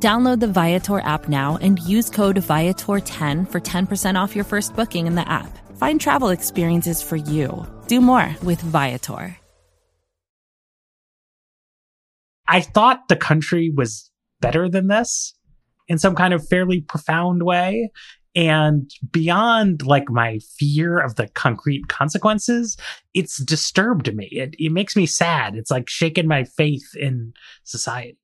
Download the Viator app now and use code Viator10 for 10% off your first booking in the app. Find travel experiences for you. Do more with Viator. I thought the country was better than this in some kind of fairly profound way. And beyond like my fear of the concrete consequences, it's disturbed me. It, it makes me sad. It's like shaken my faith in society.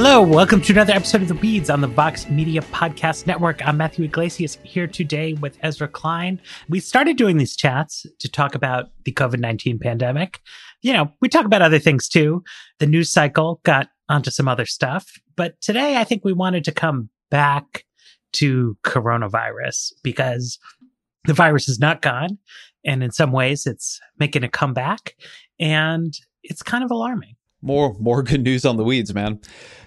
Hello, welcome to another episode of The Weeds on the Vox Media Podcast Network. I'm Matthew Yglesias here today with Ezra Klein. We started doing these chats to talk about the COVID 19 pandemic. You know, we talk about other things too. The news cycle got onto some other stuff. But today I think we wanted to come back to coronavirus because the virus is not gone. And in some ways, it's making a comeback. And it's kind of alarming more more good news on the weeds man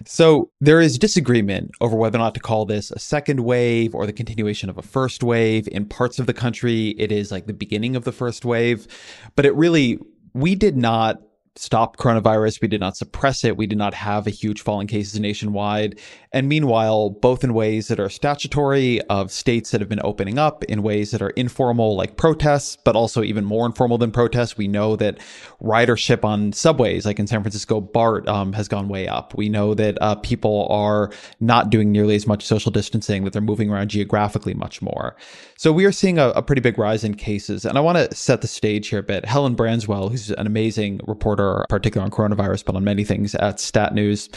so there is disagreement over whether or not to call this a second wave or the continuation of a first wave in parts of the country it is like the beginning of the first wave but it really we did not stop coronavirus. We did not suppress it. We did not have a huge fall in cases nationwide. And meanwhile, both in ways that are statutory of states that have been opening up, in ways that are informal, like protests, but also even more informal than protests. We know that ridership on subways, like in San Francisco, BART, um, has gone way up. We know that uh, people are not doing nearly as much social distancing, that they're moving around geographically much more. So we are seeing a, a pretty big rise in cases. And I want to set the stage here a bit. Helen Branswell, who's an amazing reporter reporter, particularly on coronavirus, but on many things at Stat News.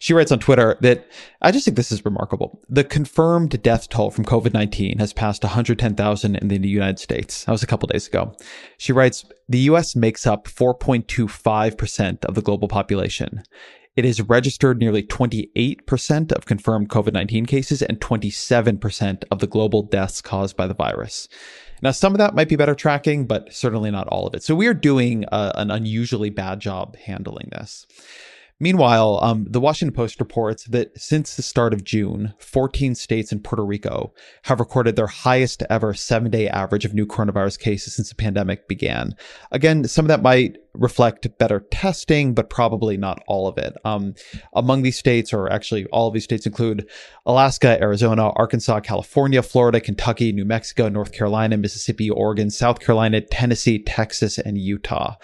She writes on Twitter that I just think this is remarkable. The confirmed death toll from COVID 19 has passed 110,000 in the United States. That was a couple days ago. She writes The US makes up 4.25% of the global population. It has registered nearly 28% of confirmed COVID 19 cases and 27% of the global deaths caused by the virus. Now, some of that might be better tracking, but certainly not all of it. So we are doing a, an unusually bad job handling this. Meanwhile, um, the Washington Post reports that since the start of June, 14 states and Puerto Rico have recorded their highest ever seven day average of new coronavirus cases since the pandemic began. Again, some of that might reflect better testing, but probably not all of it. Um, among these states, or actually all of these states include Alaska, Arizona, Arkansas, California, Florida, Kentucky, New Mexico, North Carolina, Mississippi, Oregon, South Carolina, Tennessee, Texas, and Utah.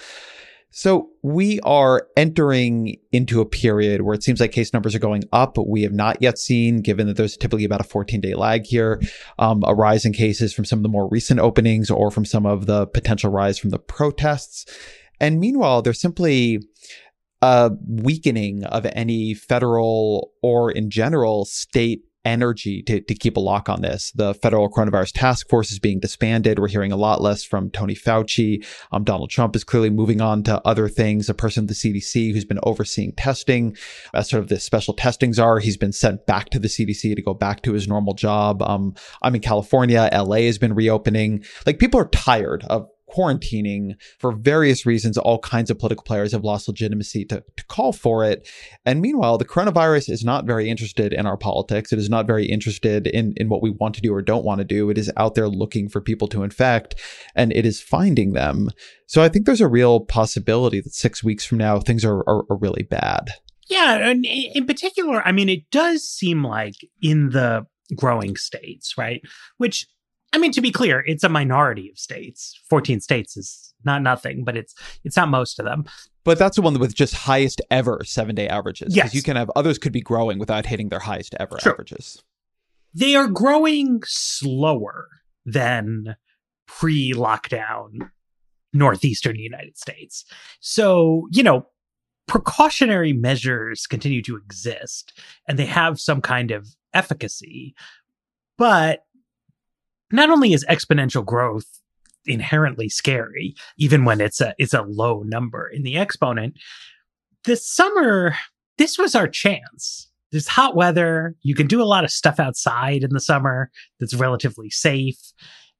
So we are entering into a period where it seems like case numbers are going up. But we have not yet seen, given that there's typically about a 14 day lag here, um, a rise in cases from some of the more recent openings or from some of the potential rise from the protests. And meanwhile, there's simply a weakening of any federal or in general state energy to, to keep a lock on this. The federal coronavirus task force is being disbanded. We're hearing a lot less from Tony Fauci. Um, Donald Trump is clearly moving on to other things. A person at the CDC who's been overseeing testing as sort of the special testing czar, he's been sent back to the CDC to go back to his normal job. Um, I'm in California. LA has been reopening. Like people are tired of quarantining for various reasons. All kinds of political players have lost legitimacy to, to call for it. And meanwhile, the coronavirus is not very interested in our politics. It is not very interested in, in what we want to do or don't want to do. It is out there looking for people to infect and it is finding them. So I think there's a real possibility that six weeks from now, things are, are, are really bad. Yeah. And in particular, I mean, it does seem like in the growing states, right? Which I mean, to be clear, it's a minority of states. 14 states is not nothing, but it's it's not most of them. But that's the one with just highest ever seven day averages. Yes. You can have others could be growing without hitting their highest ever sure. averages. They are growing slower than pre lockdown northeastern United States. So, you know, precautionary measures continue to exist and they have some kind of efficacy. But not only is exponential growth inherently scary, even when it's a it's a low number in the exponent. This summer, this was our chance. There's hot weather. You can do a lot of stuff outside in the summer that's relatively safe.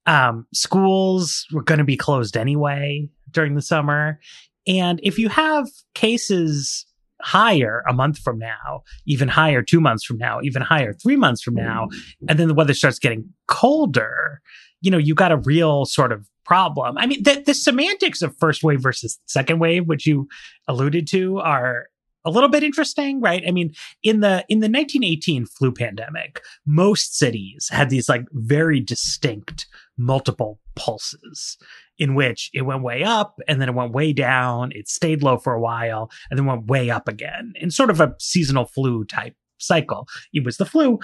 Um, schools were going to be closed anyway during the summer. And if you have cases higher a month from now, even higher two months from now, even higher three months from now, and then the weather starts getting colder, you know, you got a real sort of problem. I mean, the, the semantics of first wave versus second wave, which you alluded to, are a little bit interesting, right? I mean, in the in the 1918 flu pandemic, most cities had these like very distinct multiple pulses in which it went way up and then it went way down, it stayed low for a while and then went way up again in sort of a seasonal flu type cycle. It was the flu.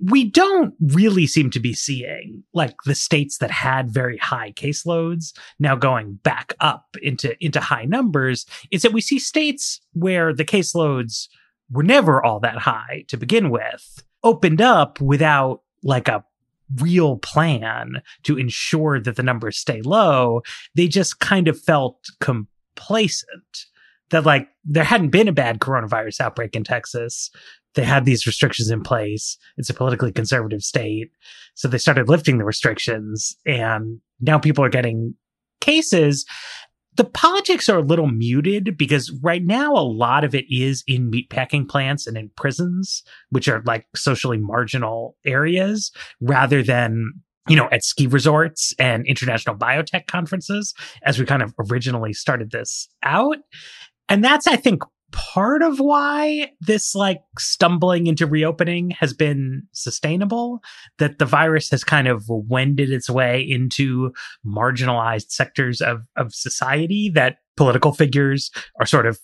We don't really seem to be seeing like the states that had very high caseloads now going back up into into high numbers. Is that we see states where the caseloads were never all that high to begin with, opened up without like a real plan to ensure that the numbers stay low. They just kind of felt complacent that like there hadn't been a bad coronavirus outbreak in Texas they had these restrictions in place. It's a politically conservative state. So they started lifting the restrictions and now people are getting cases. The politics are a little muted because right now a lot of it is in meatpacking plants and in prisons, which are like socially marginal areas rather than you know, at ski resorts and international biotech conferences as we kind of originally started this out. And that's, I think, part of why this like stumbling into reopening has been sustainable that the virus has kind of wended its way into marginalized sectors of of society that political figures are sort of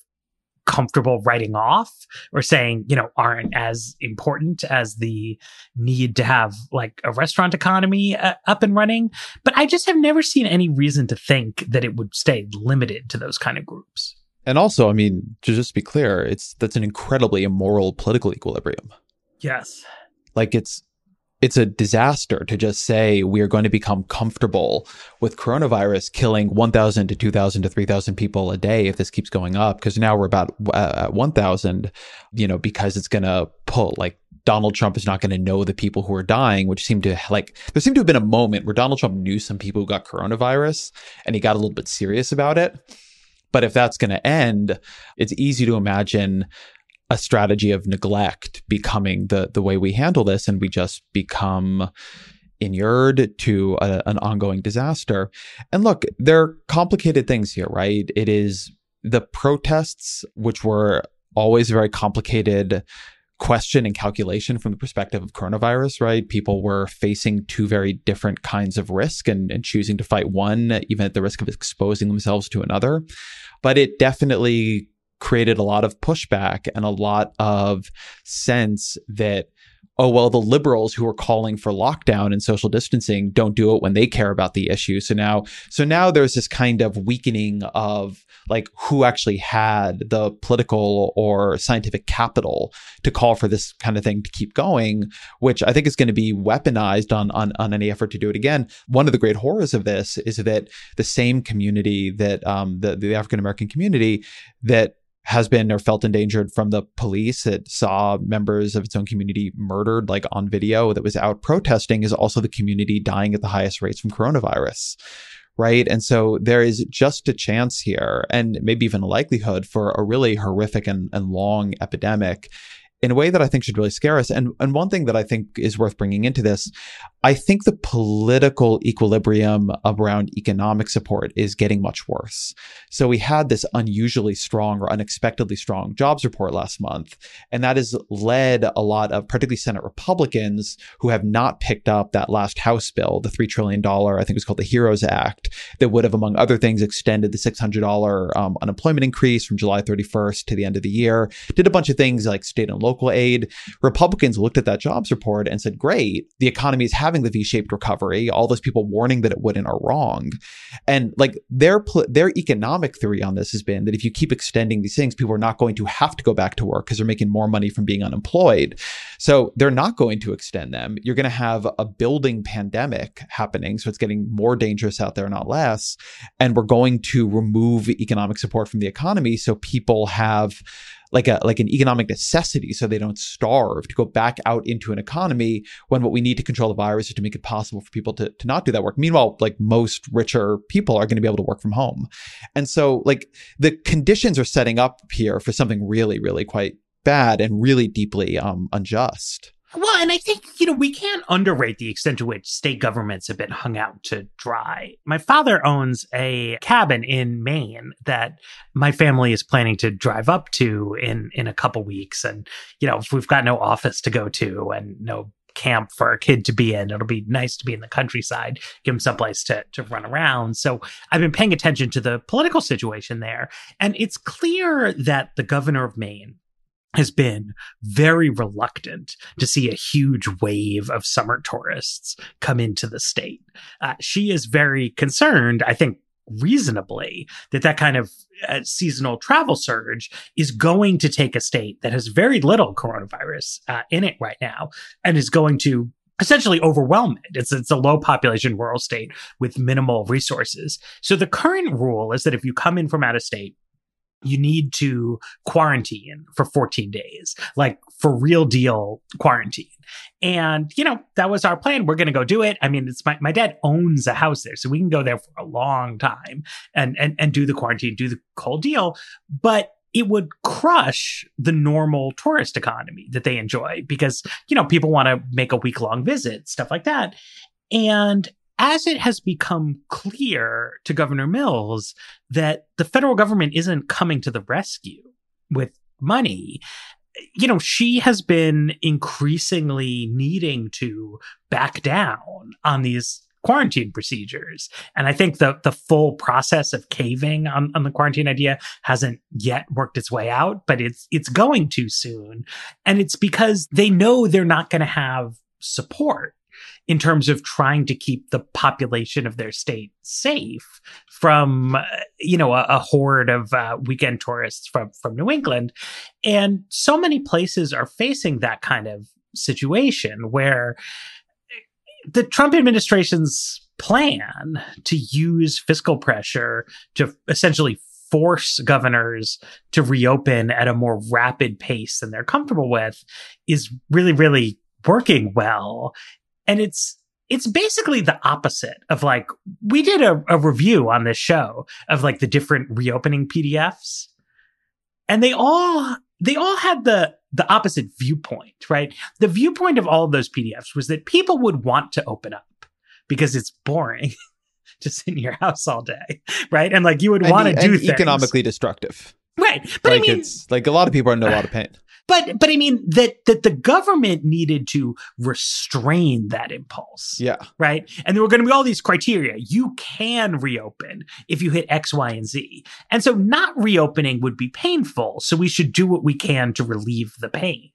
comfortable writing off or saying, you know, aren't as important as the need to have like a restaurant economy uh, up and running. But I just have never seen any reason to think that it would stay limited to those kind of groups. And also, I mean, to just be clear, it's that's an incredibly immoral political equilibrium. Yes. Like it's it's a disaster to just say we are going to become comfortable with coronavirus killing 1,000 to 2,000 to 3,000 people a day if this keeps going up. Because now we're about uh, at 1,000, you know, because it's going to pull like Donald Trump is not going to know the people who are dying, which seemed to like there seemed to have been a moment where Donald Trump knew some people who got coronavirus and he got a little bit serious about it. But if that's going to end, it's easy to imagine a strategy of neglect becoming the the way we handle this, and we just become inured to a, an ongoing disaster. And look, there are complicated things here, right? It is the protests, which were always very complicated question and calculation from the perspective of coronavirus, right? People were facing two very different kinds of risk and, and choosing to fight one, even at the risk of exposing themselves to another. But it definitely created a lot of pushback and a lot of sense that oh well the liberals who are calling for lockdown and social distancing don't do it when they care about the issue. So now so now there's this kind of weakening of like who actually had the political or scientific capital to call for this kind of thing to keep going which i think is going to be weaponized on on, on any effort to do it again. One of the great horrors of this is that the same community that um, the, the african american community that has been or felt endangered from the police. It saw members of its own community murdered, like on video, that was out protesting, is also the community dying at the highest rates from coronavirus. Right. And so there is just a chance here, and maybe even a likelihood for a really horrific and, and long epidemic in a way that I think should really scare us. And, and one thing that I think is worth bringing into this, I think the political equilibrium around economic support is getting much worse. So we had this unusually strong or unexpectedly strong jobs report last month, and that has led a lot of particularly Senate Republicans who have not picked up that last House bill, the $3 trillion, I think it was called the HEROES Act, that would have, among other things, extended the $600 um, unemployment increase from July 31st to the end of the year, did a bunch of things like state and local local aid. Republicans looked at that jobs report and said, great, the economy is having the V-shaped recovery. All those people warning that it wouldn't are wrong. And like their, their economic theory on this has been that if you keep extending these things, people are not going to have to go back to work because they're making more money from being unemployed. So they're not going to extend them. You're going to have a building pandemic happening. So it's getting more dangerous out there, not less. And we're going to remove economic support from the economy so people have like a like an economic necessity so they don't starve to go back out into an economy when what we need to control the virus is to make it possible for people to, to not do that work. Meanwhile like most richer people are going to be able to work from home. And so like the conditions are setting up here for something really really quite bad and really deeply um, unjust well, and I think, you know, we can't underrate the extent to which state governments have been hung out to dry. My father owns a cabin in Maine that my family is planning to drive up to in, in a couple weeks. And, you know, we've got no office to go to and no camp for a kid to be in. It'll be nice to be in the countryside, give him someplace to, to run around. So I've been paying attention to the political situation there. And it's clear that the governor of Maine has been very reluctant to see a huge wave of summer tourists come into the state. Uh, she is very concerned, I think reasonably, that that kind of uh, seasonal travel surge is going to take a state that has very little coronavirus uh, in it right now and is going to essentially overwhelm it. It's, it's a low population rural state with minimal resources. So the current rule is that if you come in from out of state, you need to quarantine for 14 days, like for real deal quarantine. And, you know, that was our plan. We're going to go do it. I mean, it's my, my dad owns a house there, so we can go there for a long time and, and, and do the quarantine, do the whole deal. But it would crush the normal tourist economy that they enjoy because, you know, people want to make a week long visit, stuff like that. And as it has become clear to Governor Mills that the federal government isn't coming to the rescue with money, you know, she has been increasingly needing to back down on these quarantine procedures. And I think the the full process of caving on, on the quarantine idea hasn't yet worked its way out, but it's it's going too soon. And it's because they know they're not going to have support in terms of trying to keep the population of their state safe from, you know, a, a horde of uh, weekend tourists from, from New England. And so many places are facing that kind of situation where the Trump administration's plan to use fiscal pressure to essentially force governors to reopen at a more rapid pace than they're comfortable with is really, really working well and it's it's basically the opposite of like we did a, a review on this show of like the different reopening PDFs, and they all they all had the the opposite viewpoint, right? The viewpoint of all of those PDFs was that people would want to open up because it's boring to sit in your house all day, right? And like you would want to do things. economically destructive. Right. But like I mean, it's like a lot of people are in a lot of pain. But but I mean that that the government needed to restrain that impulse. Yeah. Right. And there were going to be all these criteria. You can reopen if you hit X, Y, and Z. And so not reopening would be painful. So we should do what we can to relieve the pain.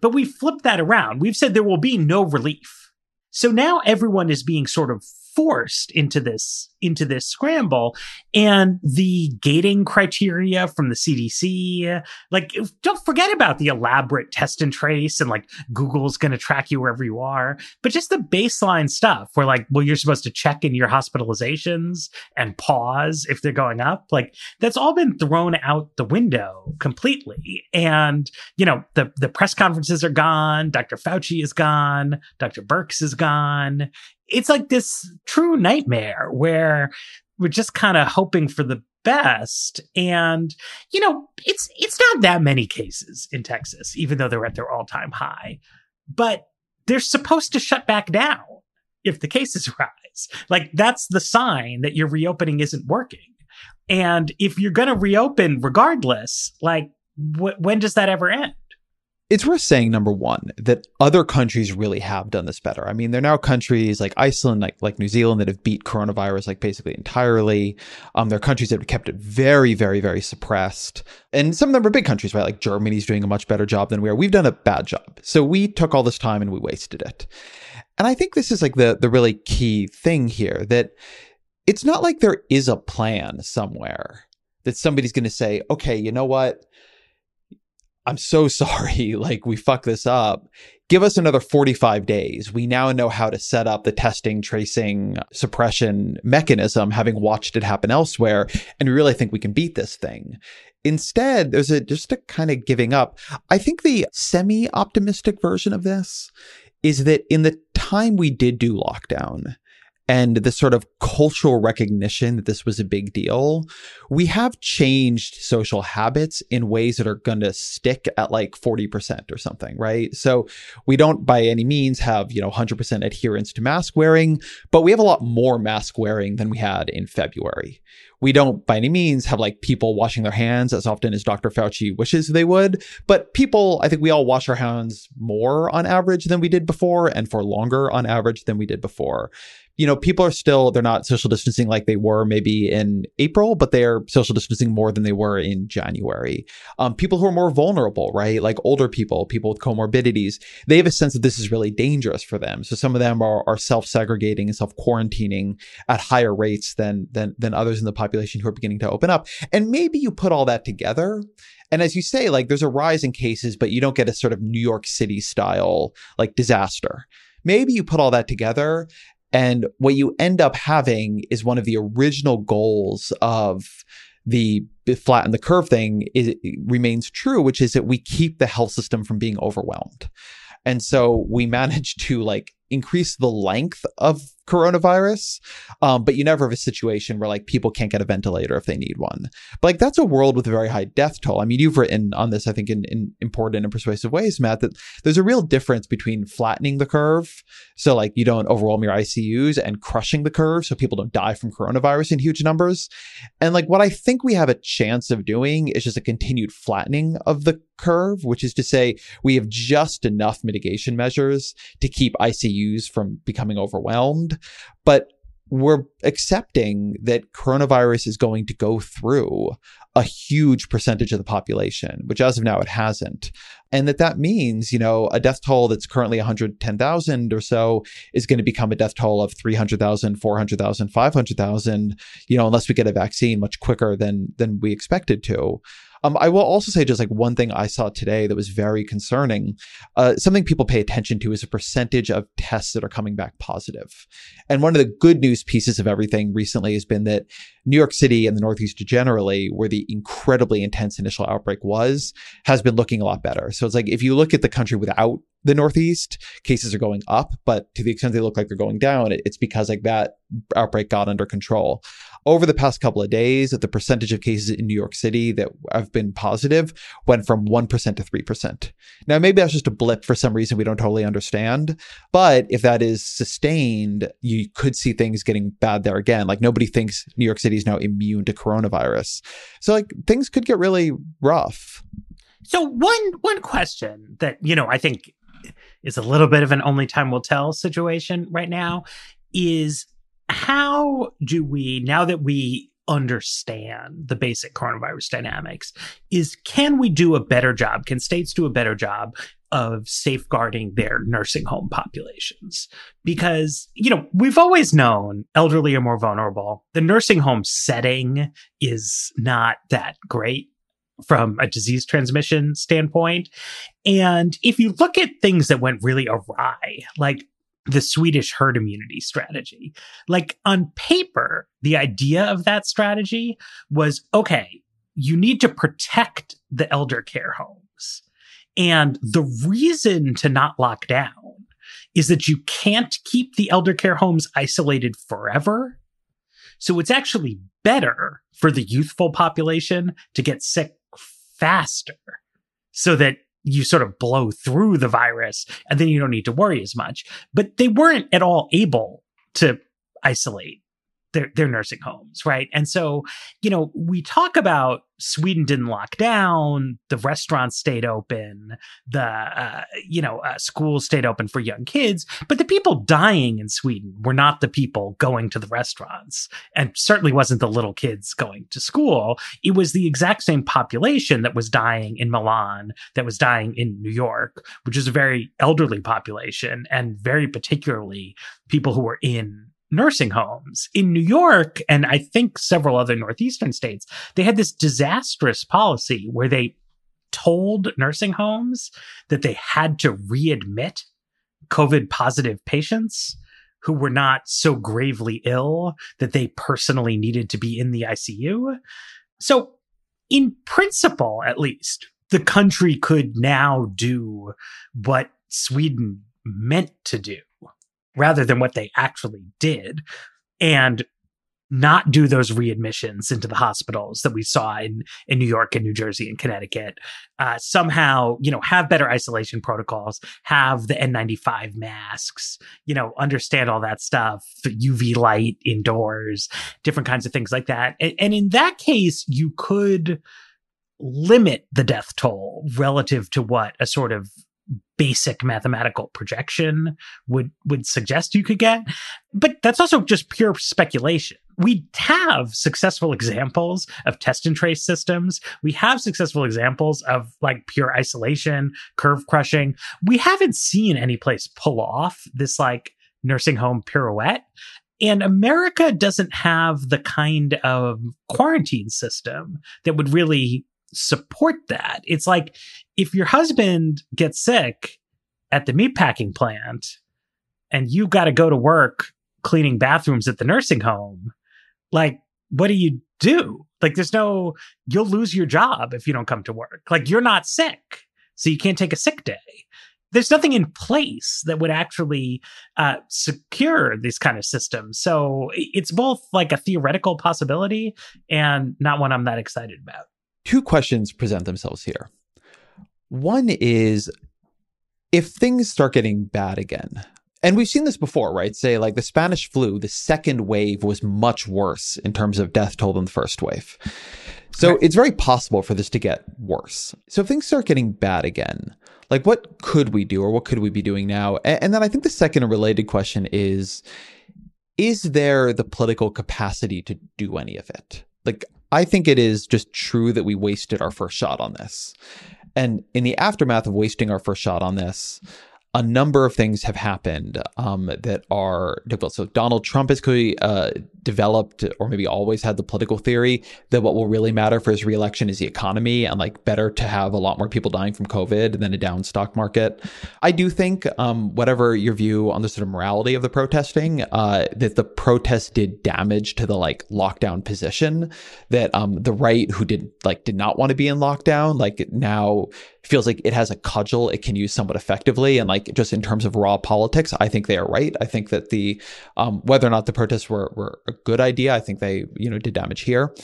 But we flipped that around. We've said there will be no relief. So now everyone is being sort of forced into this into this scramble and the gating criteria from the CDC like don't forget about the elaborate test and trace and like Google's going to track you wherever you are but just the baseline stuff where like well you're supposed to check in your hospitalizations and pause if they're going up like that's all been thrown out the window completely and you know the the press conferences are gone Dr. Fauci is gone Dr. Birx is gone it's like this true nightmare where we're just kind of hoping for the best. And you know it's it's not that many cases in Texas even though they're at their all-time high but they're supposed to shut back down if the cases rise. Like that's the sign that your reopening isn't working. And if you're going to reopen regardless like wh- when does that ever end it's worth saying number one that other countries really have done this better. I mean, there are now countries like Iceland, like like New Zealand, that have beat coronavirus like basically entirely. Um, there are countries that have kept it very, very, very suppressed, and some of them are big countries, right? Like Germany's doing a much better job than we are. We've done a bad job, so we took all this time and we wasted it. And I think this is like the the really key thing here that it's not like there is a plan somewhere that somebody's going to say, okay, you know what? I'm so sorry. Like, we fucked this up. Give us another 45 days. We now know how to set up the testing, tracing, suppression mechanism, having watched it happen elsewhere. And we really think we can beat this thing. Instead, there's a just a kind of giving up. I think the semi optimistic version of this is that in the time we did do lockdown, and the sort of cultural recognition that this was a big deal, we have changed social habits in ways that are going to stick at like 40% or something, right? So we don't by any means have, you know, 100% adherence to mask wearing, but we have a lot more mask wearing than we had in February. We don't by any means have like people washing their hands as often as Dr. Fauci wishes they would, but people, I think we all wash our hands more on average than we did before and for longer on average than we did before you know, people are still, they're not social distancing like they were maybe in April, but they're social distancing more than they were in January. Um, people who are more vulnerable, right? Like older people, people with comorbidities, they have a sense that this is really dangerous for them. So some of them are, are self-segregating and self-quarantining at higher rates than, than, than others in the population who are beginning to open up. And maybe you put all that together and as you say, like there's a rise in cases, but you don't get a sort of New York City style like disaster. Maybe you put all that together and what you end up having is one of the original goals of the flatten the curve thing is, remains true, which is that we keep the health system from being overwhelmed. And so we manage to like increase the length of coronavirus, um, but you never have a situation where like people can't get a ventilator if they need one. But like that's a world with a very high death toll. I mean, you've written on this, I think, in, in important and persuasive ways, Matt, that there's a real difference between flattening the curve, so like you don't overwhelm your ICUs, and crushing the curve, so people don't die from coronavirus in huge numbers. And like what I think we have a chance of doing is just a continued flattening of the curve, which is to say we have just enough mitigation measures to keep ICUs from becoming overwhelmed but we're accepting that coronavirus is going to go through a huge percentage of the population, which as of now it hasn't. And that that means, you know, a death toll that's currently 110,000 or so is going to become a death toll of 300,000, 400,000, 500,000, you know, unless we get a vaccine much quicker than than we expected to. Um, I will also say just like one thing I saw today that was very concerning. Uh, something people pay attention to is a percentage of tests that are coming back positive. And one of the good news pieces of everything recently has been that New York City and the Northeast generally, where the incredibly intense initial outbreak was, has been looking a lot better. So it's like if you look at the country without the Northeast, cases are going up, but to the extent they look like they're going down, it's because like that outbreak got under control over the past couple of days, the percentage of cases in New York City that have been positive went from 1% to 3%. Now, maybe that's just a blip for some reason we don't totally understand. But if that is sustained, you could see things getting bad there again. Like nobody thinks New York City is now immune to coronavirus. So like things could get really rough. So one one question that, you know, I think is a little bit of an only time will tell situation right now is how do we, now that we understand the basic coronavirus dynamics, is can we do a better job? Can states do a better job of safeguarding their nursing home populations? Because, you know, we've always known elderly are more vulnerable. The nursing home setting is not that great from a disease transmission standpoint. And if you look at things that went really awry, like the Swedish herd immunity strategy. Like on paper, the idea of that strategy was okay, you need to protect the elder care homes. And the reason to not lock down is that you can't keep the elder care homes isolated forever. So it's actually better for the youthful population to get sick faster so that you sort of blow through the virus and then you don't need to worry as much. But they weren't at all able to isolate their their nursing homes, right? And so, you know, we talk about Sweden didn't lock down, the restaurants stayed open, the uh, you know uh, schools stayed open for young kids, but the people dying in Sweden were not the people going to the restaurants, and certainly wasn't the little kids going to school. It was the exact same population that was dying in Milan, that was dying in New York, which is a very elderly population, and very particularly people who were in nursing homes in New York and I think several other northeastern states. They had this disastrous policy where they told nursing homes that they had to readmit COVID positive patients who were not so gravely ill that they personally needed to be in the ICU. So, in principle, at least, the country could now do what Sweden meant to do rather than what they actually did and not do those readmissions into the hospitals that we saw in, in New York and New Jersey and Connecticut. Uh, somehow, you know, have better isolation protocols, have the N95 masks, you know, understand all that stuff, UV light indoors, different kinds of things like that. And, and in that case, you could limit the death toll relative to what a sort of basic mathematical projection would would suggest you could get. But that's also just pure speculation. We have successful examples of test and trace systems. We have successful examples of like pure isolation curve crushing. We haven't seen any place pull off this like nursing home pirouette. And America doesn't have the kind of quarantine system that would really support that. It's like if your husband gets sick at the meatpacking plant and you've got to go to work cleaning bathrooms at the nursing home, like, what do you do? Like, there's no, you'll lose your job if you don't come to work. Like, you're not sick. So you can't take a sick day. There's nothing in place that would actually uh, secure these kind of systems. So it's both like a theoretical possibility and not one I'm that excited about two questions present themselves here. One is if things start getting bad again, and we've seen this before, right? Say, like the Spanish flu, the second wave was much worse in terms of death toll than the first wave. So right. it's very possible for this to get worse. So if things start getting bad again, like what could we do or what could we be doing now? And then I think the second related question is Is there the political capacity to do any of it? Like, I think it is just true that we wasted our first shot on this. And in the aftermath of wasting our first shot on this, a number of things have happened um, that are difficult. So Donald Trump has clearly uh, developed, or maybe always had the political theory that what will really matter for his reelection is the economy, and like better to have a lot more people dying from COVID than a down stock market. I do think, um, whatever your view on the sort of morality of the protesting, uh, that the protest did damage to the like lockdown position. That um, the right, who did like did not want to be in lockdown, like now feels like it has a cudgel it can use somewhat effectively. And like just in terms of raw politics, I think they are right. I think that the um, whether or not the protests were were a good idea, I think they you know did damage here.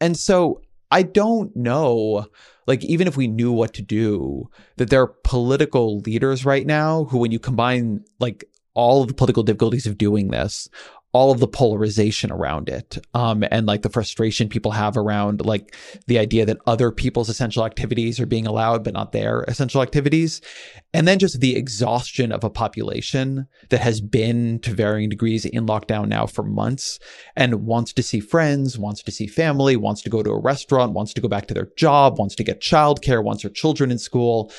And so I don't know like even if we knew what to do that there are political leaders right now who when you combine like all of the political difficulties of doing this all of the polarization around it um, and like the frustration people have around like the idea that other people's essential activities are being allowed but not their essential activities. And then just the exhaustion of a population that has been to varying degrees in lockdown now for months and wants to see friends wants to see family wants to go to a restaurant wants to go back to their job wants to get childcare wants their children in school.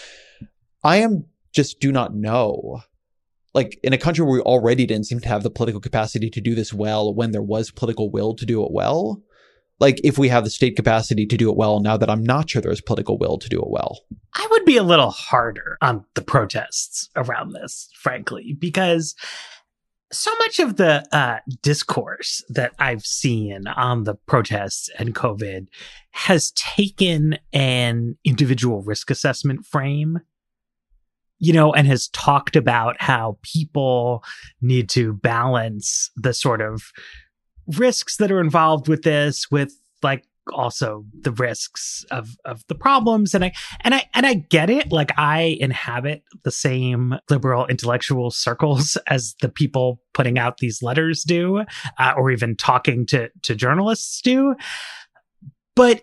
I am just do not know like in a country where we already didn't seem to have the political capacity to do this well when there was political will to do it well like if we have the state capacity to do it well now that i'm not sure there's political will to do it well. I would be a little harder on the protests around this frankly because so much of the uh, discourse that I've seen on the protests and COVID has taken an individual risk assessment frame you know, and has talked about how people need to balance the sort of risks that are involved with this with like also the risks of of the problems and i and i and i get it like i inhabit the same liberal intellectual circles as the people putting out these letters do, uh, or even talking to to journalists do. But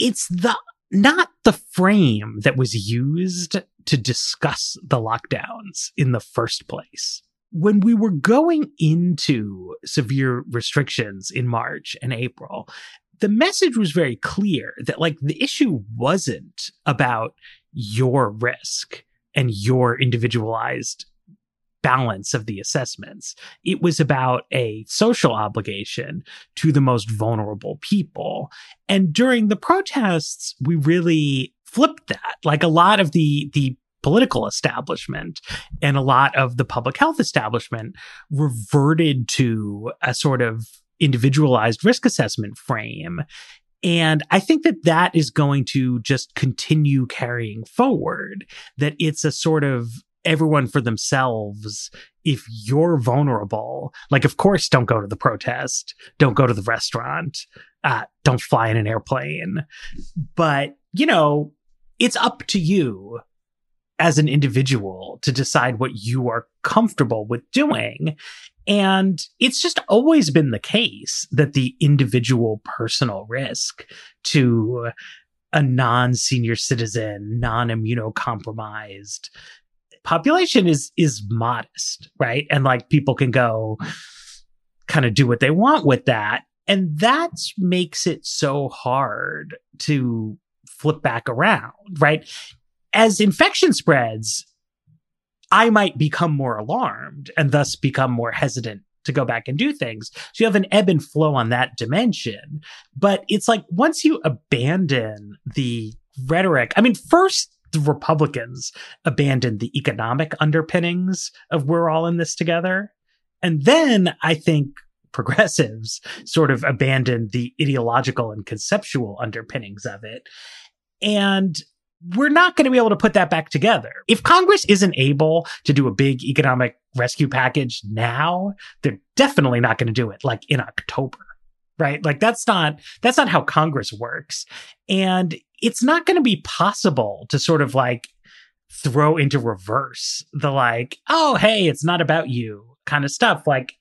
it's the not the frame that was used to discuss the lockdowns in the first place. When we were going into severe restrictions in March and April, the message was very clear that like the issue wasn't about your risk and your individualized balance of the assessments. It was about a social obligation to the most vulnerable people. And during the protests, we really flipped that. Like a lot of the, the political establishment and a lot of the public health establishment reverted to a sort of individualized risk assessment frame. And I think that that is going to just continue carrying forward, that it's a sort of everyone for themselves if you're vulnerable like of course don't go to the protest don't go to the restaurant uh, don't fly in an airplane but you know it's up to you as an individual to decide what you are comfortable with doing and it's just always been the case that the individual personal risk to a non senior citizen, non immunocompromised population is is modest, right? And like people can go kind of do what they want with that. And that makes it so hard to flip back around, right? As infection spreads, I might become more alarmed and thus become more hesitant to go back and do things. So you have an ebb and flow on that dimension. But it's like once you abandon the rhetoric, I mean, first the Republicans abandoned the economic underpinnings of we're all in this together. And then I think progressives sort of abandoned the ideological and conceptual underpinnings of it. And we're not going to be able to put that back together. If Congress isn't able to do a big economic rescue package now, they're definitely not going to do it like in October right? Like that's not that's not how Congress works. And it's not going to be possible to sort of like throw into reverse the like, oh, hey, it's not about you kind of stuff. Like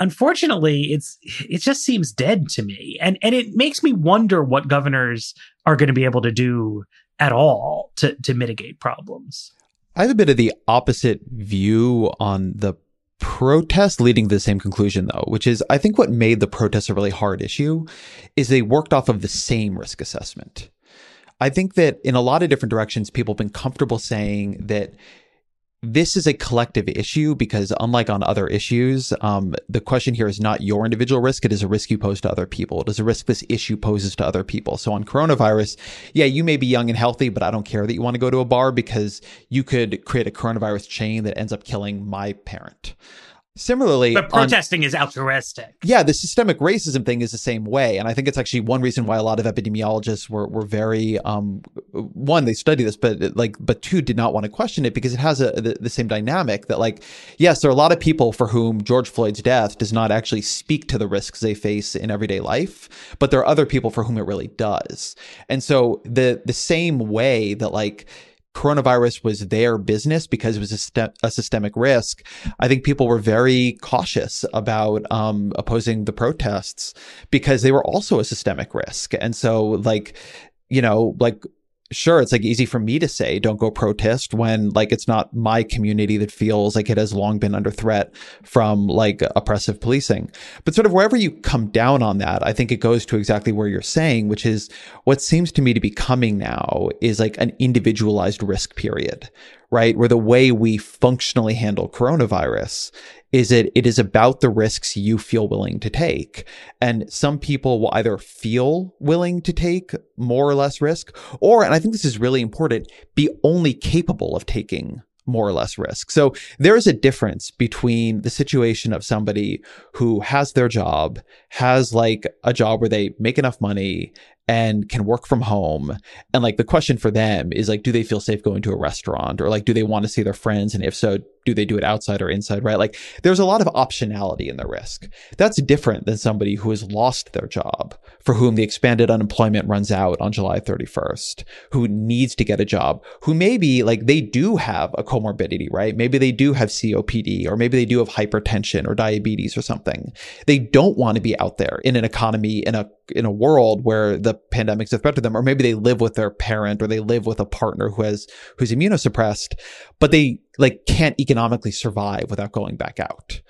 unfortunately, it's it just seems dead to me. And and it makes me wonder what governors are going to be able to do at all to to mitigate problems. I have a bit of the opposite view on the protest leading to the same conclusion though, which is I think what made the protests a really hard issue is they worked off of the same risk assessment. I think that in a lot of different directions, people have been comfortable saying that this is a collective issue because unlike on other issues, um, the question here is not your individual risk. It is a risk you pose to other people. It is a risk this issue poses to other people. So on coronavirus, yeah, you may be young and healthy, but I don't care that you want to go to a bar because you could create a coronavirus chain that ends up killing my parent. Similarly, but protesting on, is altruistic. Yeah, the systemic racism thing is the same way, and I think it's actually one reason why a lot of epidemiologists were were very um, one they study this, but like but two did not want to question it because it has a the, the, same dynamic that like yes, there are a lot of people for whom George Floyd's death does not actually speak to the risks they face in everyday life, but there are other people for whom it really does, and so the the same way that like coronavirus was their business because it was a, a systemic risk, I think people were very cautious about um, opposing the protests because they were also a systemic risk. And so, like, you know, like sure it's like easy for me to say don't go protest when like it's not my community that feels like it has long been under threat from like oppressive policing. But sort of wherever you come down on that i think it goes to exactly where you're saying which is what seems to me to be coming now is like an individualized risk period right where the way we functionally handle coronavirus is it it is about the risks you feel willing to take and some people will either feel willing to take more or less risk or and i think this is really important be only capable of taking more or less risk. So there is a difference between the situation of somebody who has their job, has like a job where they make enough money and can work from home. And like the question for them is like, do they feel safe going to a restaurant or like, do they want to see their friends? And if so, do they do it outside or inside, right? Like there's a lot of optionality in the risk. That's different than somebody who has lost their job, for whom the expanded unemployment runs out on July 31st, who needs to get a job, who maybe like they do have a comorbidity, right? Maybe they do have COPD or maybe they do have hypertension or diabetes or something. They don't want to be out there in an economy in a in a world where the pandemic's a threat to them, or maybe they live with their parent or they live with a partner who has who's immunosuppressed, but they like can't economically survive without going back out.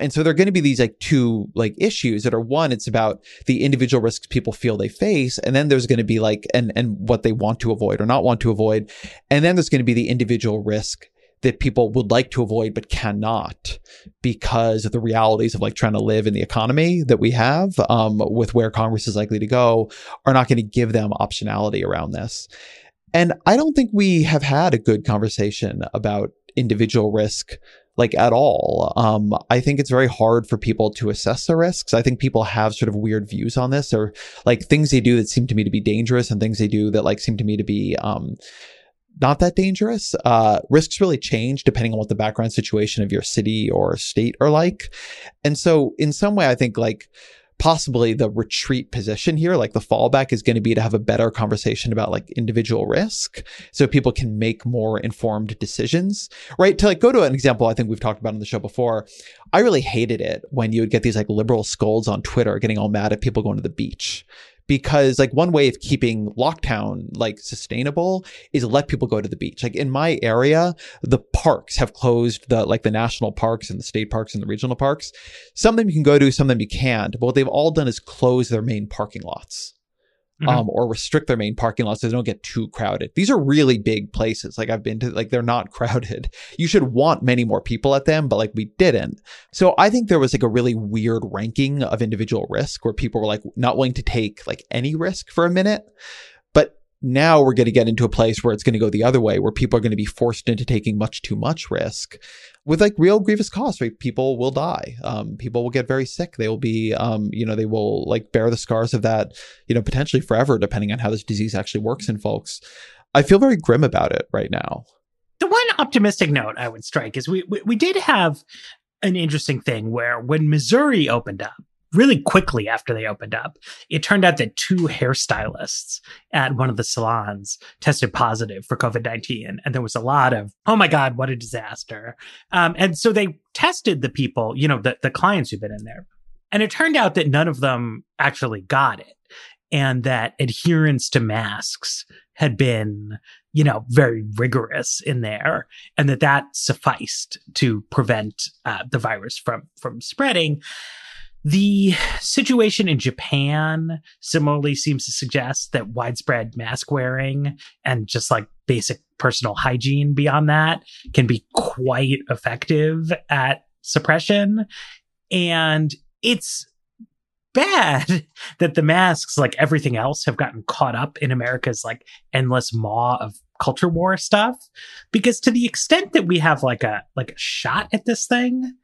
And so there are going to be these like two like issues that are one, it's about the individual risks people feel they face. And then there's going to be like, and, and what they want to avoid or not want to avoid. And then there's going to be the individual risk that people would like to avoid but cannot because of the realities of like trying to live in the economy that we have um, with where Congress is likely to go are not going to give them optionality around this. And I don't think we have had a good conversation about individual risk like at all. Um, I think it's very hard for people to assess the risks. I think people have sort of weird views on this or like things they do that seem to me to be dangerous and things they do that like seem to me to be, um, not that dangerous. Uh, risks really change depending on what the background situation of your city or state are like. And so in some way, I think like, possibly the retreat position here, like the fallback is going to be to have a better conversation about like individual risk so people can make more informed decisions, right? To like go to an example I think we've talked about on the show before. I really hated it when you would get these like liberal scolds on Twitter getting all mad at people going to the beach because like one way of keeping lockdown like sustainable is let people go to the beach. Like in my area, the parks have closed the like the national parks and the state parks and the regional parks. Some of them you can go to, some of them you can't. But what they've all done is close their main parking lots mm-hmm. um, or restrict their main parking lots so they don't get too crowded. These are really big places. Like I've been to, like they're not crowded. You should want many more people at them, but like we didn't. So I think there was like a really weird ranking of individual risk where people were like not willing to take like any risk for a minute. Now we're going to get into a place where it's going to go the other way, where people are going to be forced into taking much too much risk with like real grievous costs, right? People will die. Um, people will get very sick. They will be, um, you know, they will like bear the scars of that, you know, potentially forever, depending on how this disease actually works in folks. I feel very grim about it right now. The one optimistic note I would strike is we, we, we did have an interesting thing where when Missouri opened up, really quickly after they opened up, it turned out that two hairstylists at one of the salons tested positive for COVID 19. And there was a lot of, oh my God, what a disaster. Um, and so they tested the people, you know, the, the clients who've been in there. And it turned out that none of them actually got it and that adherence to masks had been you know very rigorous in there and that that sufficed to prevent uh, the virus from from spreading the situation in Japan similarly seems to suggest that widespread mask wearing and just like basic personal hygiene beyond that can be quite effective at suppression. And it's bad that the masks, like everything else, have gotten caught up in America's like endless maw of culture war stuff. Because to the extent that we have like a like a shot at this thing,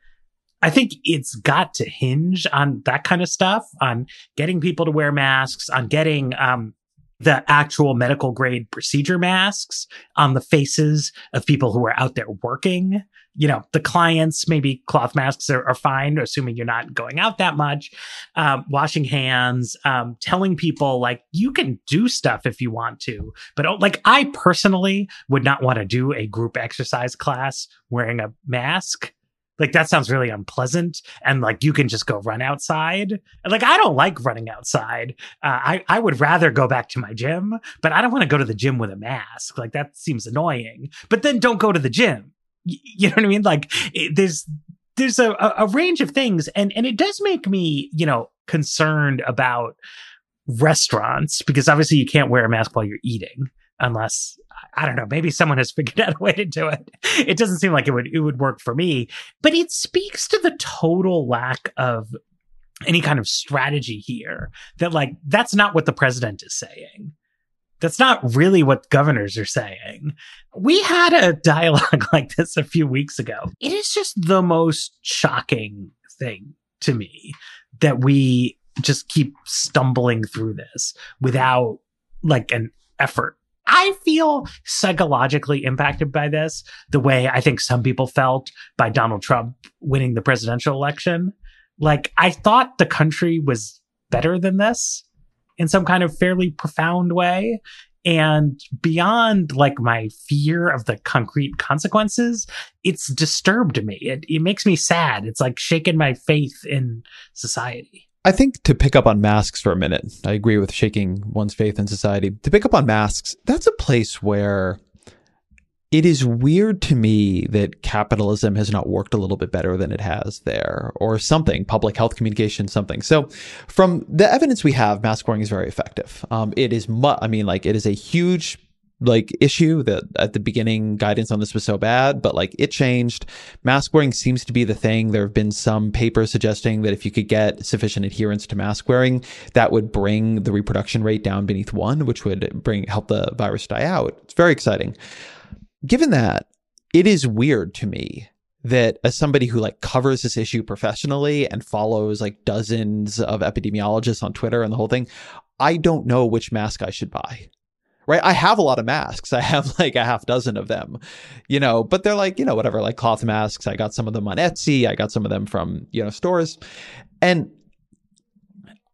I think it's got to hinge on that kind of stuff, on getting people to wear masks, on getting um, the actual medical grade procedure masks on the faces of people who are out there working. You know, the clients, maybe cloth masks are, are fine, assuming you're not going out that much. Um, washing hands, um, telling people like you can do stuff if you want to, but like I personally would not want to do a group exercise class wearing a mask like that sounds really unpleasant and like you can just go run outside. Like i don't like running outside. Uh, i i would rather go back to my gym but i don't want to go to the gym with a mask. Like that seems annoying. But then don't go to the gym. Y- you know what i mean? Like it, there's there's a, a range of things and and it does make me you know concerned about restaurants because obviously you can't wear a mask while you're eating unless I don't know, maybe someone has figured out a way to do it. It doesn't seem like it would it would work for me, but it speaks to the total lack of any kind of strategy here that like that's not what the president is saying. That's not really what governors are saying. We had a dialogue like this a few weeks ago. It is just the most shocking thing to me that we just keep stumbling through this without like an effort. I feel psychologically impacted by this the way I think some people felt by Donald Trump winning the presidential election. Like, I thought the country was better than this in some kind of fairly profound way. And beyond like my fear of the concrete consequences, it's disturbed me. It, it makes me sad. It's like shaken my faith in society. I think to pick up on masks for a minute, I agree with shaking one's faith in society. To pick up on masks, that's a place where it is weird to me that capitalism has not worked a little bit better than it has there or something public health communication something so from the evidence we have mask wearing is very effective um, it is mu- i mean like it is a huge like issue that at the beginning guidance on this was so bad, but like it changed. Mask wearing seems to be the thing. There have been some papers suggesting that if you could get sufficient adherence to mask wearing, that would bring the reproduction rate down beneath one, which would bring help the virus die out. It's very exciting given that, it is weird to me that as somebody who like covers this issue professionally and follows like dozens of epidemiologists on Twitter and the whole thing, I don't know which mask I should buy. Right. I have a lot of masks. I have like a half dozen of them, you know, but they're like, you know, whatever, like cloth masks. I got some of them on Etsy. I got some of them from, you know, stores. And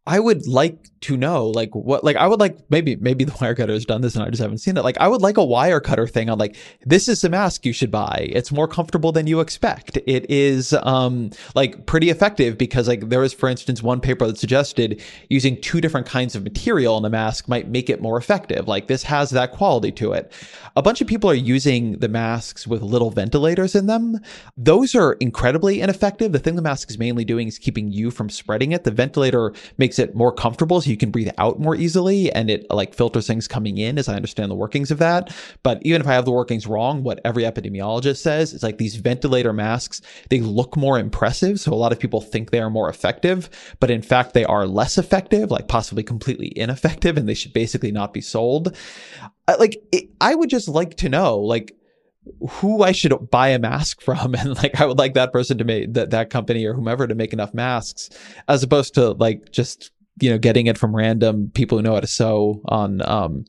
I would like to know like what like I would like maybe maybe the Wirecutter has done this and I just haven't seen it. Like I would like a Wirecutter thing on like this is the mask you should buy. It's more comfortable than you expect. It is um like pretty effective because like there was for instance one paper that suggested using two different kinds of material in the mask might make it more effective. Like this has that quality to it. A bunch of people are using the masks with little ventilators in them. Those are incredibly ineffective. The thing the mask is mainly doing is keeping you from spreading it. The ventilator makes it more comfortable so you can breathe out more easily and it like filters things coming in as I understand the workings of that. But even if I have the workings wrong, what every epidemiologist says is like these ventilator masks, they look more impressive. So a lot of people think they are more effective, but in fact, they are less effective, like possibly completely ineffective, and they should basically not be sold. Like, it, I would just like to know, like, who I should buy a mask from. And like, I would like that person to make that, that company or whomever to make enough masks as opposed to like just, you know, getting it from random people who know how to sew on, um,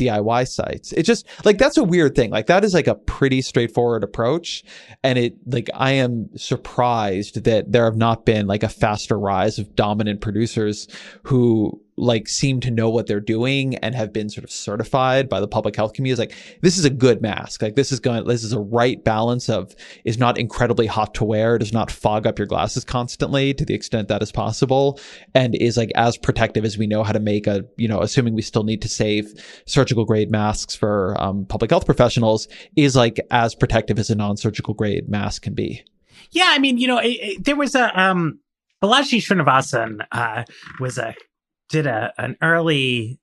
DIY sites. It's just like that's a weird thing. Like that is like a pretty straightforward approach. And it like I am surprised that there have not been like a faster rise of dominant producers who like seem to know what they're doing and have been sort of certified by the public health community is like this is a good mask. Like this is going this is a right balance of is not incredibly hot to wear. Does not fog up your glasses constantly to the extent that is possible and is like as protective as we know how to make a you know assuming we still need to save surgical grade masks for um, public health professionals is like as protective as a non-surgical grade mask can be. Yeah i mean you know it, it, there was a um Balaji Srinivasan uh, was a did a an early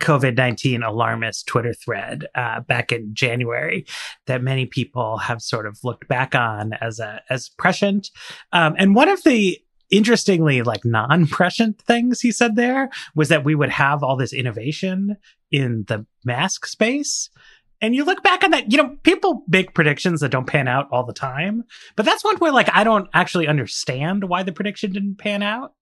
COVID 19 alarmist Twitter thread uh, back in January that many people have sort of looked back on as a as prescient. Um, and one of the interestingly like non-prescient things he said there was that we would have all this innovation in the mask space and you look back on that, you know, people make predictions that don't pan out all the time, but that's one where like I don't actually understand why the prediction didn't pan out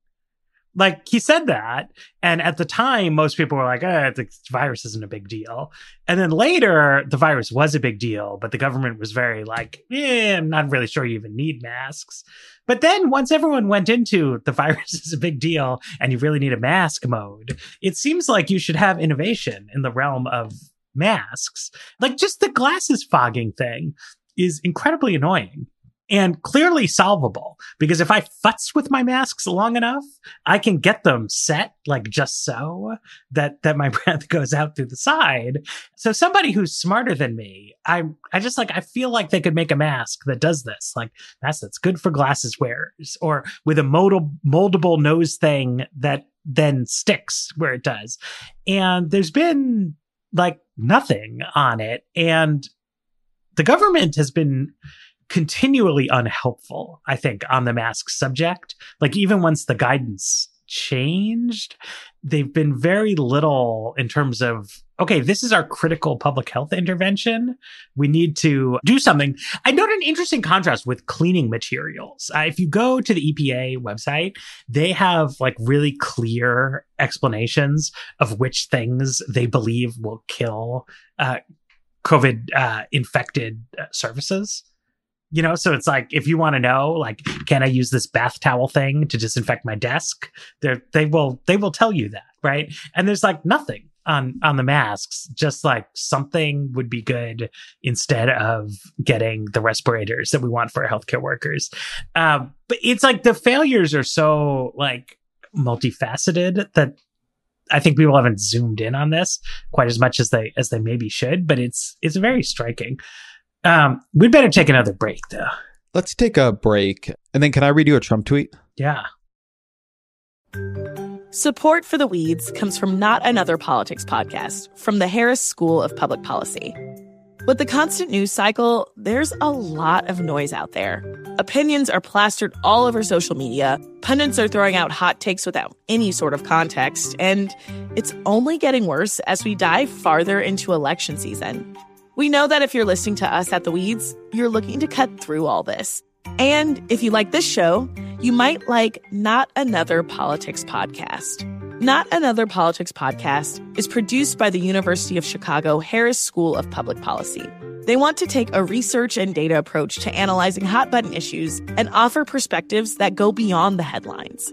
like he said that and at the time most people were like eh, the virus isn't a big deal. And then later the virus was a big deal but the government was very like eh, i'm not really sure you even need masks. But then once everyone went into the virus is a big deal and you really need a mask mode it seems like you should have innovation in the realm of masks. Like just the glasses fogging thing is incredibly annoying and clearly solvable because if I futz with my masks long enough, I can get them set like just so that, that my breath goes out through the side. So somebody who's smarter than me, I, I just like, I feel like they could make a mask that does this, like mask that's good for glasses wearers or with a moldable, moldable nose thing that then sticks where it does. And there's been like nothing on it. And the government has been continually unhelpful, I think, on the mask subject. Like even once the guidance changed, they've been very little in terms of okay, this is our critical public health intervention. We need to do something. I note an interesting contrast with cleaning materials. Uh, if you go to the EPA website, they have like really clear explanations of which things they believe will kill uh, COVID uh, infected uh, services. You know, so it's like if you want to know, like, can I use this bath towel thing to disinfect my desk? They they will they will tell you that, right? And there's like nothing on on the masks just like something would be good instead of getting the respirators that we want for our healthcare workers um, but it's like the failures are so like multifaceted that i think people haven't zoomed in on this quite as much as they as they maybe should but it's it's very striking um, we'd better take another break though let's take a break and then can i read you a trump tweet yeah Support for the Weeds comes from Not Another Politics podcast from the Harris School of Public Policy. With the constant news cycle, there's a lot of noise out there. Opinions are plastered all over social media, pundits are throwing out hot takes without any sort of context, and it's only getting worse as we dive farther into election season. We know that if you're listening to us at The Weeds, you're looking to cut through all this. And if you like this show, you might like Not Another Politics Podcast. Not Another Politics Podcast is produced by the University of Chicago Harris School of Public Policy. They want to take a research and data approach to analyzing hot button issues and offer perspectives that go beyond the headlines.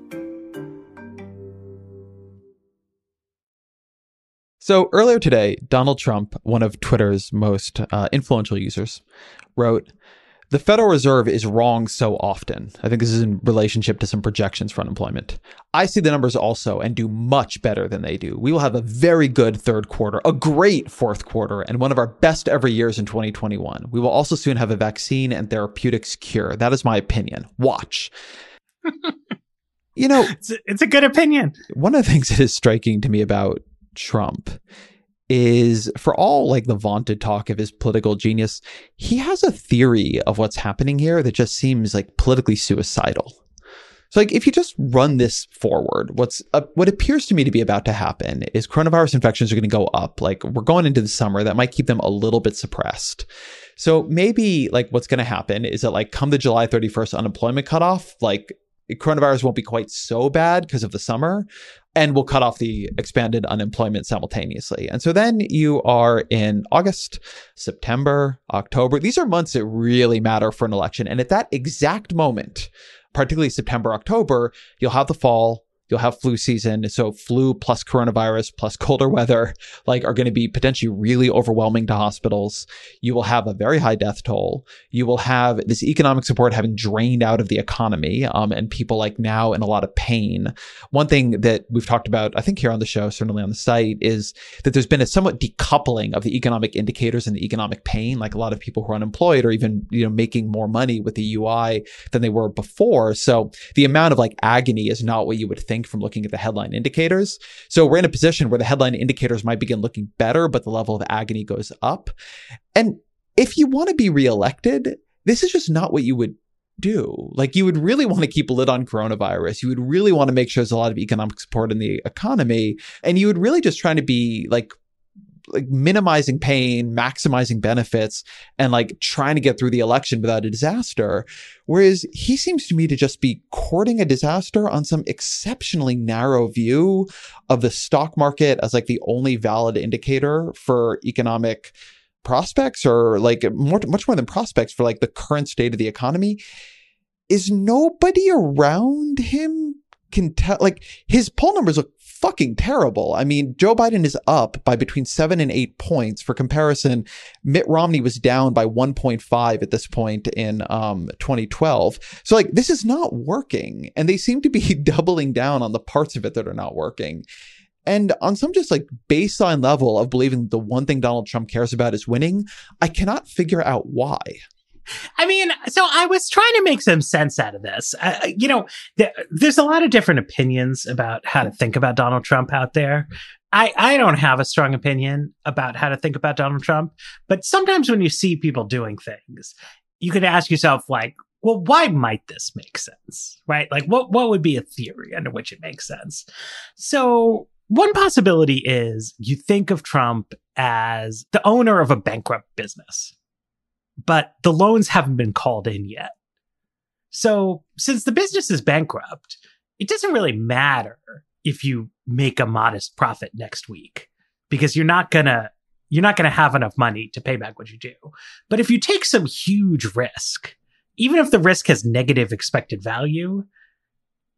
So earlier today, Donald Trump, one of Twitter's most uh, influential users, wrote, the Federal Reserve is wrong so often. I think this is in relationship to some projections for unemployment. I see the numbers also and do much better than they do. We will have a very good third quarter, a great fourth quarter, and one of our best ever years in 2021. We will also soon have a vaccine and therapeutics cure. That is my opinion. Watch. you know, it's a, it's a good opinion. One of the things that is striking to me about Trump is for all like the vaunted talk of his political genius, he has a theory of what's happening here that just seems like politically suicidal. So like if you just run this forward, what's uh, what appears to me to be about to happen is coronavirus infections are going to go up. Like we're going into the summer that might keep them a little bit suppressed. So maybe like what's going to happen is that like come the July 31st unemployment cutoff, like coronavirus won't be quite so bad because of the summer and we'll cut off the expanded unemployment simultaneously. And so then you are in August, September, October. These are months that really matter for an election. And at that exact moment, particularly September, October, you'll have the fall, You'll have flu season. So flu plus coronavirus plus colder weather, like are going to be potentially really overwhelming to hospitals. You will have a very high death toll. You will have this economic support having drained out of the economy, um, and people like now in a lot of pain. One thing that we've talked about, I think here on the show, certainly on the site, is that there's been a somewhat decoupling of the economic indicators and the economic pain. Like a lot of people who are unemployed are even, you know, making more money with the UI than they were before. So the amount of like agony is not what you would think think from looking at the headline indicators. So we're in a position where the headline indicators might begin looking better, but the level of agony goes up. And if you want to be reelected, this is just not what you would do. Like you would really want to keep a lid on coronavirus. You would really want to make sure there's a lot of economic support in the economy. And you would really just try to be like like minimizing pain, maximizing benefits, and like trying to get through the election without a disaster. Whereas he seems to me to just be courting a disaster on some exceptionally narrow view of the stock market as like the only valid indicator for economic prospects or like more, much more than prospects for like the current state of the economy. Is nobody around him can tell like his poll numbers look fucking terrible. I mean, Joe Biden is up by between seven and eight points. For comparison, Mitt Romney was down by 1.5 at this point in um, 2012. So, like, this is not working. And they seem to be doubling down on the parts of it that are not working. And on some just like baseline level of believing the one thing Donald Trump cares about is winning, I cannot figure out why. I mean, so I was trying to make some sense out of this. Uh, you know, th- there's a lot of different opinions about how to think about Donald Trump out there. I, I don't have a strong opinion about how to think about Donald Trump, but sometimes when you see people doing things, you could ask yourself, like, well, why might this make sense? Right? Like, what, what would be a theory under which it makes sense? So, one possibility is you think of Trump as the owner of a bankrupt business, but the loans haven't been called in yet. So, since the business is bankrupt, it doesn't really matter if you make a modest profit next week because you're not to you're not to have enough money to pay back what you do. But if you take some huge risk, even if the risk has negative expected value,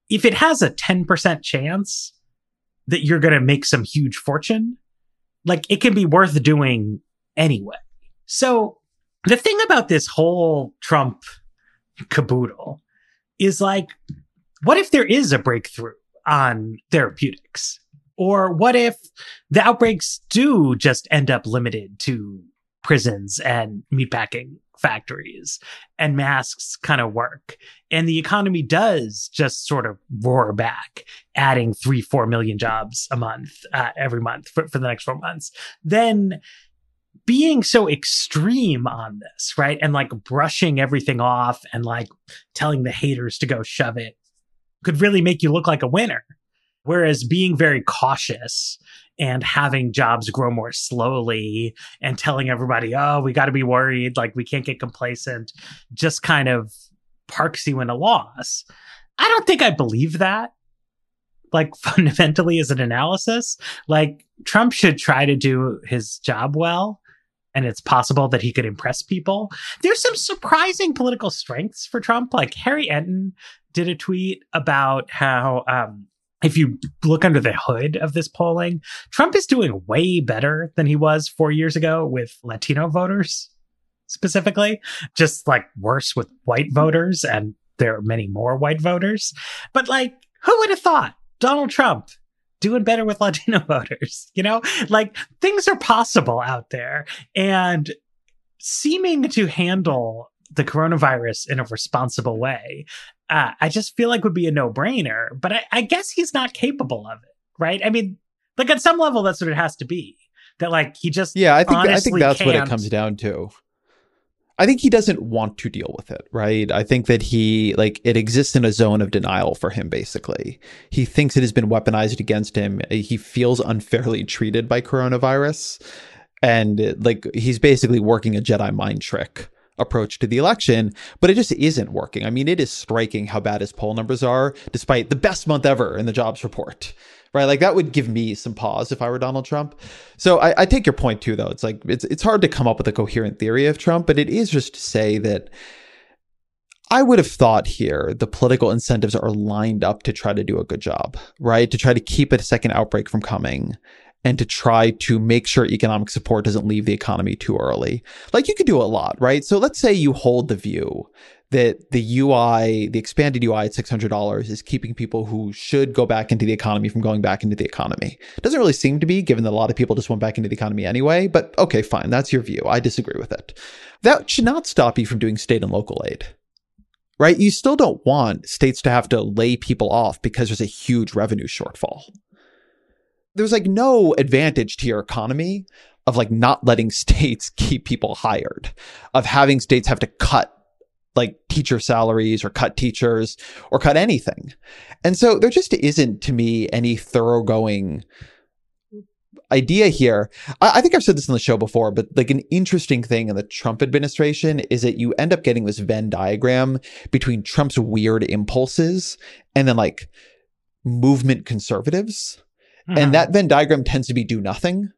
if it has a 10% chance that you're to make some huge fortune, like it can be worth doing anyway. So the thing about this whole Trump caboodle is like, what if there is a breakthrough on therapeutics? Or what if the outbreaks do just end up limited to prisons and meatpacking factories and masks kind of work and the economy does just sort of roar back adding three four million jobs a month uh, every month for, for the next four months then being so extreme on this right and like brushing everything off and like telling the haters to go shove it could really make you look like a winner Whereas being very cautious and having jobs grow more slowly and telling everybody, oh, we got to be worried, like we can't get complacent, just kind of parks you in a loss. I don't think I believe that. Like fundamentally as an analysis, like Trump should try to do his job well. And it's possible that he could impress people. There's some surprising political strengths for Trump. Like Harry Enten did a tweet about how um, if you look under the hood of this polling, Trump is doing way better than he was four years ago with Latino voters specifically, just like worse with white voters. And there are many more white voters. But like, who would have thought Donald Trump doing better with Latino voters? You know, like things are possible out there and seeming to handle the coronavirus in a responsible way uh, I just feel like would be a no brainer. But I, I guess he's not capable of it, right? I mean, like at some level, that's what it has to be. That like he just yeah, I think I think that's what it comes down to. I think he doesn't want to deal with it, right? I think that he like it exists in a zone of denial for him basically. He thinks it has been weaponized against him. He feels unfairly treated by coronavirus and like he's basically working a Jedi mind trick approach to the election, but it just isn't working. I mean, it is striking how bad his poll numbers are, despite the best month ever in the jobs report. Right, like that would give me some pause if I were Donald Trump. So I, I take your point too, though. It's like it's it's hard to come up with a coherent theory of Trump, but it is just to say that I would have thought here the political incentives are lined up to try to do a good job, right? To try to keep a second outbreak from coming and to try to make sure economic support doesn't leave the economy too early. Like you could do a lot, right? So let's say you hold the view that the UI, the expanded UI at $600 is keeping people who should go back into the economy from going back into the economy. It doesn't really seem to be, given that a lot of people just went back into the economy anyway, but okay, fine. That's your view. I disagree with it. That should not stop you from doing state and local aid. Right? You still don't want states to have to lay people off because there's a huge revenue shortfall there's like no advantage to your economy of like not letting states keep people hired, of having states have to cut like teacher salaries or cut teachers or cut anything. And so there just isn't to me any thoroughgoing idea here. I, I, think I've said this on the show before, but like an interesting thing in the Trump administration is that you end up getting this Venn diagram between Trump's weird impulses and then like movement conservatives. Mm-hmm. And that Venn diagram tends to be do nothing.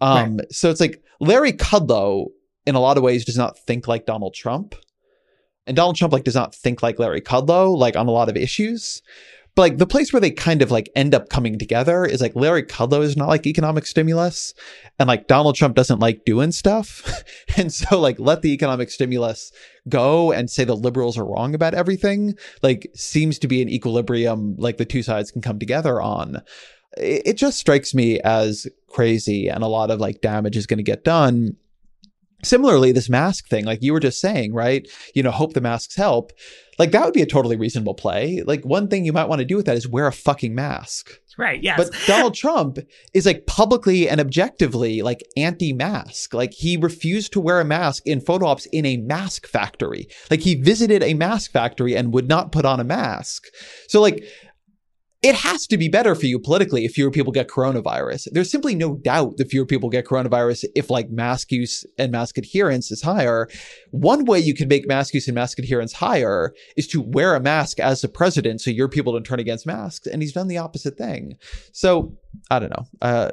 Um, right. So it's like Larry Kudlow, in a lot of ways, does not think like Donald Trump. And Donald Trump like does not think like Larry Kudlow, like on a lot of issues. But like the place where they kind of like end up coming together is like Larry Kudlow is not like economic stimulus, and like Donald Trump doesn't like doing stuff, and so like let the economic stimulus go and say the liberals are wrong about everything. Like seems to be an equilibrium like the two sides can come together on it just strikes me as crazy and a lot of like damage is going to get done Similarly, this mask thing, like you were just saying, right? You know, hope the masks help. Like that would be a totally reasonable play. Like one thing you might want to do with that is wear a fucking mask. Right. Yes. But Donald Trump is like publicly and objectively like anti-mask. Like he refused to wear a mask in photo ops in a mask factory. Like he visited a mask factory and would not put on a mask. So like it has to be better for you politically if fewer people get coronavirus. There's simply no doubt that fewer people get coronavirus if like mask use and mask adherence is higher. One way you can make mask use and mask adherence higher is to wear a mask as the president so your people don't turn against masks. And he's done the opposite thing. So I don't know. Uh,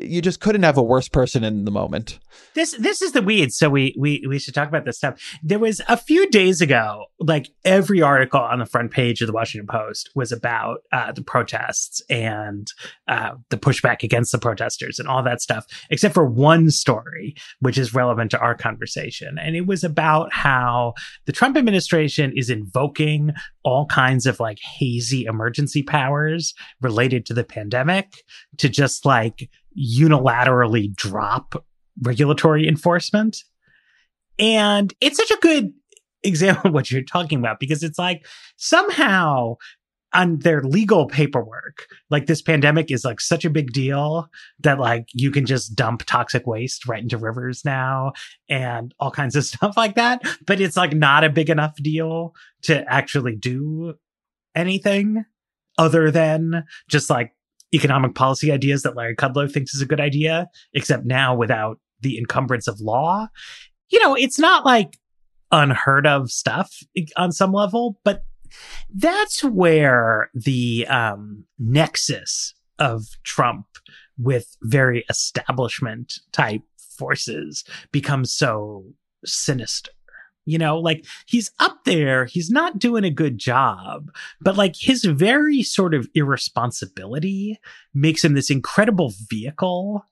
you just couldn't have a worse person in the moment. This this is the weeds, so we we we should talk about this stuff. There was a few days ago, like every article on the front page of the Washington Post was about uh, the protests and uh, the pushback against the protesters and all that stuff, except for one story which is relevant to our conversation, and it was about how the Trump administration is invoking all kinds of like hazy emergency powers related to the pandemic to just like unilaterally drop regulatory enforcement. And it's such a good example of what you're talking about because it's like somehow on their legal paperwork, like this pandemic is like such a big deal that like you can just dump toxic waste right into rivers now and all kinds of stuff like that. But it's like not a big enough deal to actually do anything other than just like economic policy ideas that Larry Kudlow thinks is a good idea, except now without the encumbrance of law. You know, it's not like unheard of stuff on some level, but that's where the um, nexus of Trump with very establishment type forces becomes so sinister. You know, like he's up there, he's not doing a good job, but like his very sort of irresponsibility makes him this incredible vehicle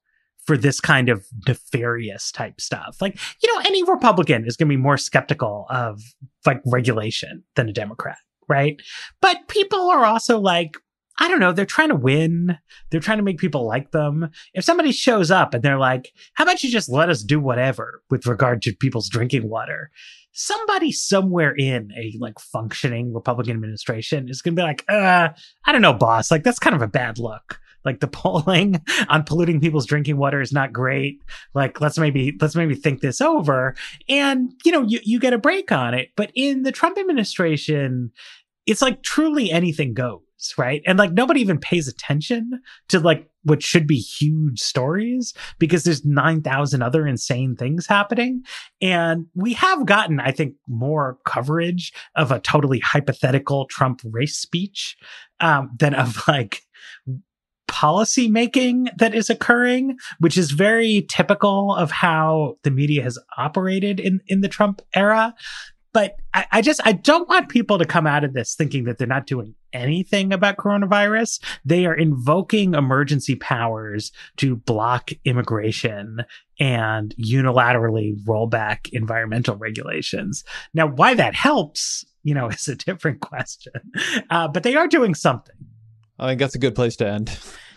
for this kind of nefarious type stuff. Like, you know, any Republican is going to be more skeptical of like regulation than a Democrat, right? But people are also like, I don't know, they're trying to win. They're trying to make people like them. If somebody shows up and they're like, how about you just let us do whatever with regard to people's drinking water? somebody somewhere in a like functioning Republican administration is going to be like, uh, I don't know, boss. Like that's kind of a bad look. Like the polling on polluting people's drinking water is not great. Like let's maybe let's maybe think this over. And you know, you you get a break on it. But in the Trump administration, it's like truly anything goes right? And like nobody even pays attention to like what should be huge stories because there's 9,000 other insane things happening. And we have gotten, I think, more coverage of a totally hypothetical Trump race speech um, than of like policy making that is occurring, which is very typical of how the media has operated in, in the Trump era. But I, I, just I don't want people to come out of this thinking that they're not doing anything about coronavirus. They are invoking emergency powers to block immigration and unilaterally roll back environmental regulations. Now, why that helps, you know, is a different question. Uh, but they are doing something. I think that's a good place to end.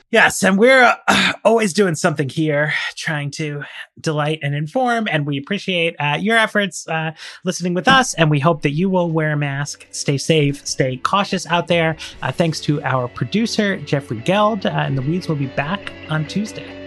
Yes, and we're uh, always doing something here, trying to delight and inform, and we appreciate uh, your efforts uh, listening with us, and we hope that you will wear a mask, stay safe, stay cautious out there. Uh, thanks to our producer, Jeffrey Geld, uh, and the Weeds will be back on Tuesday.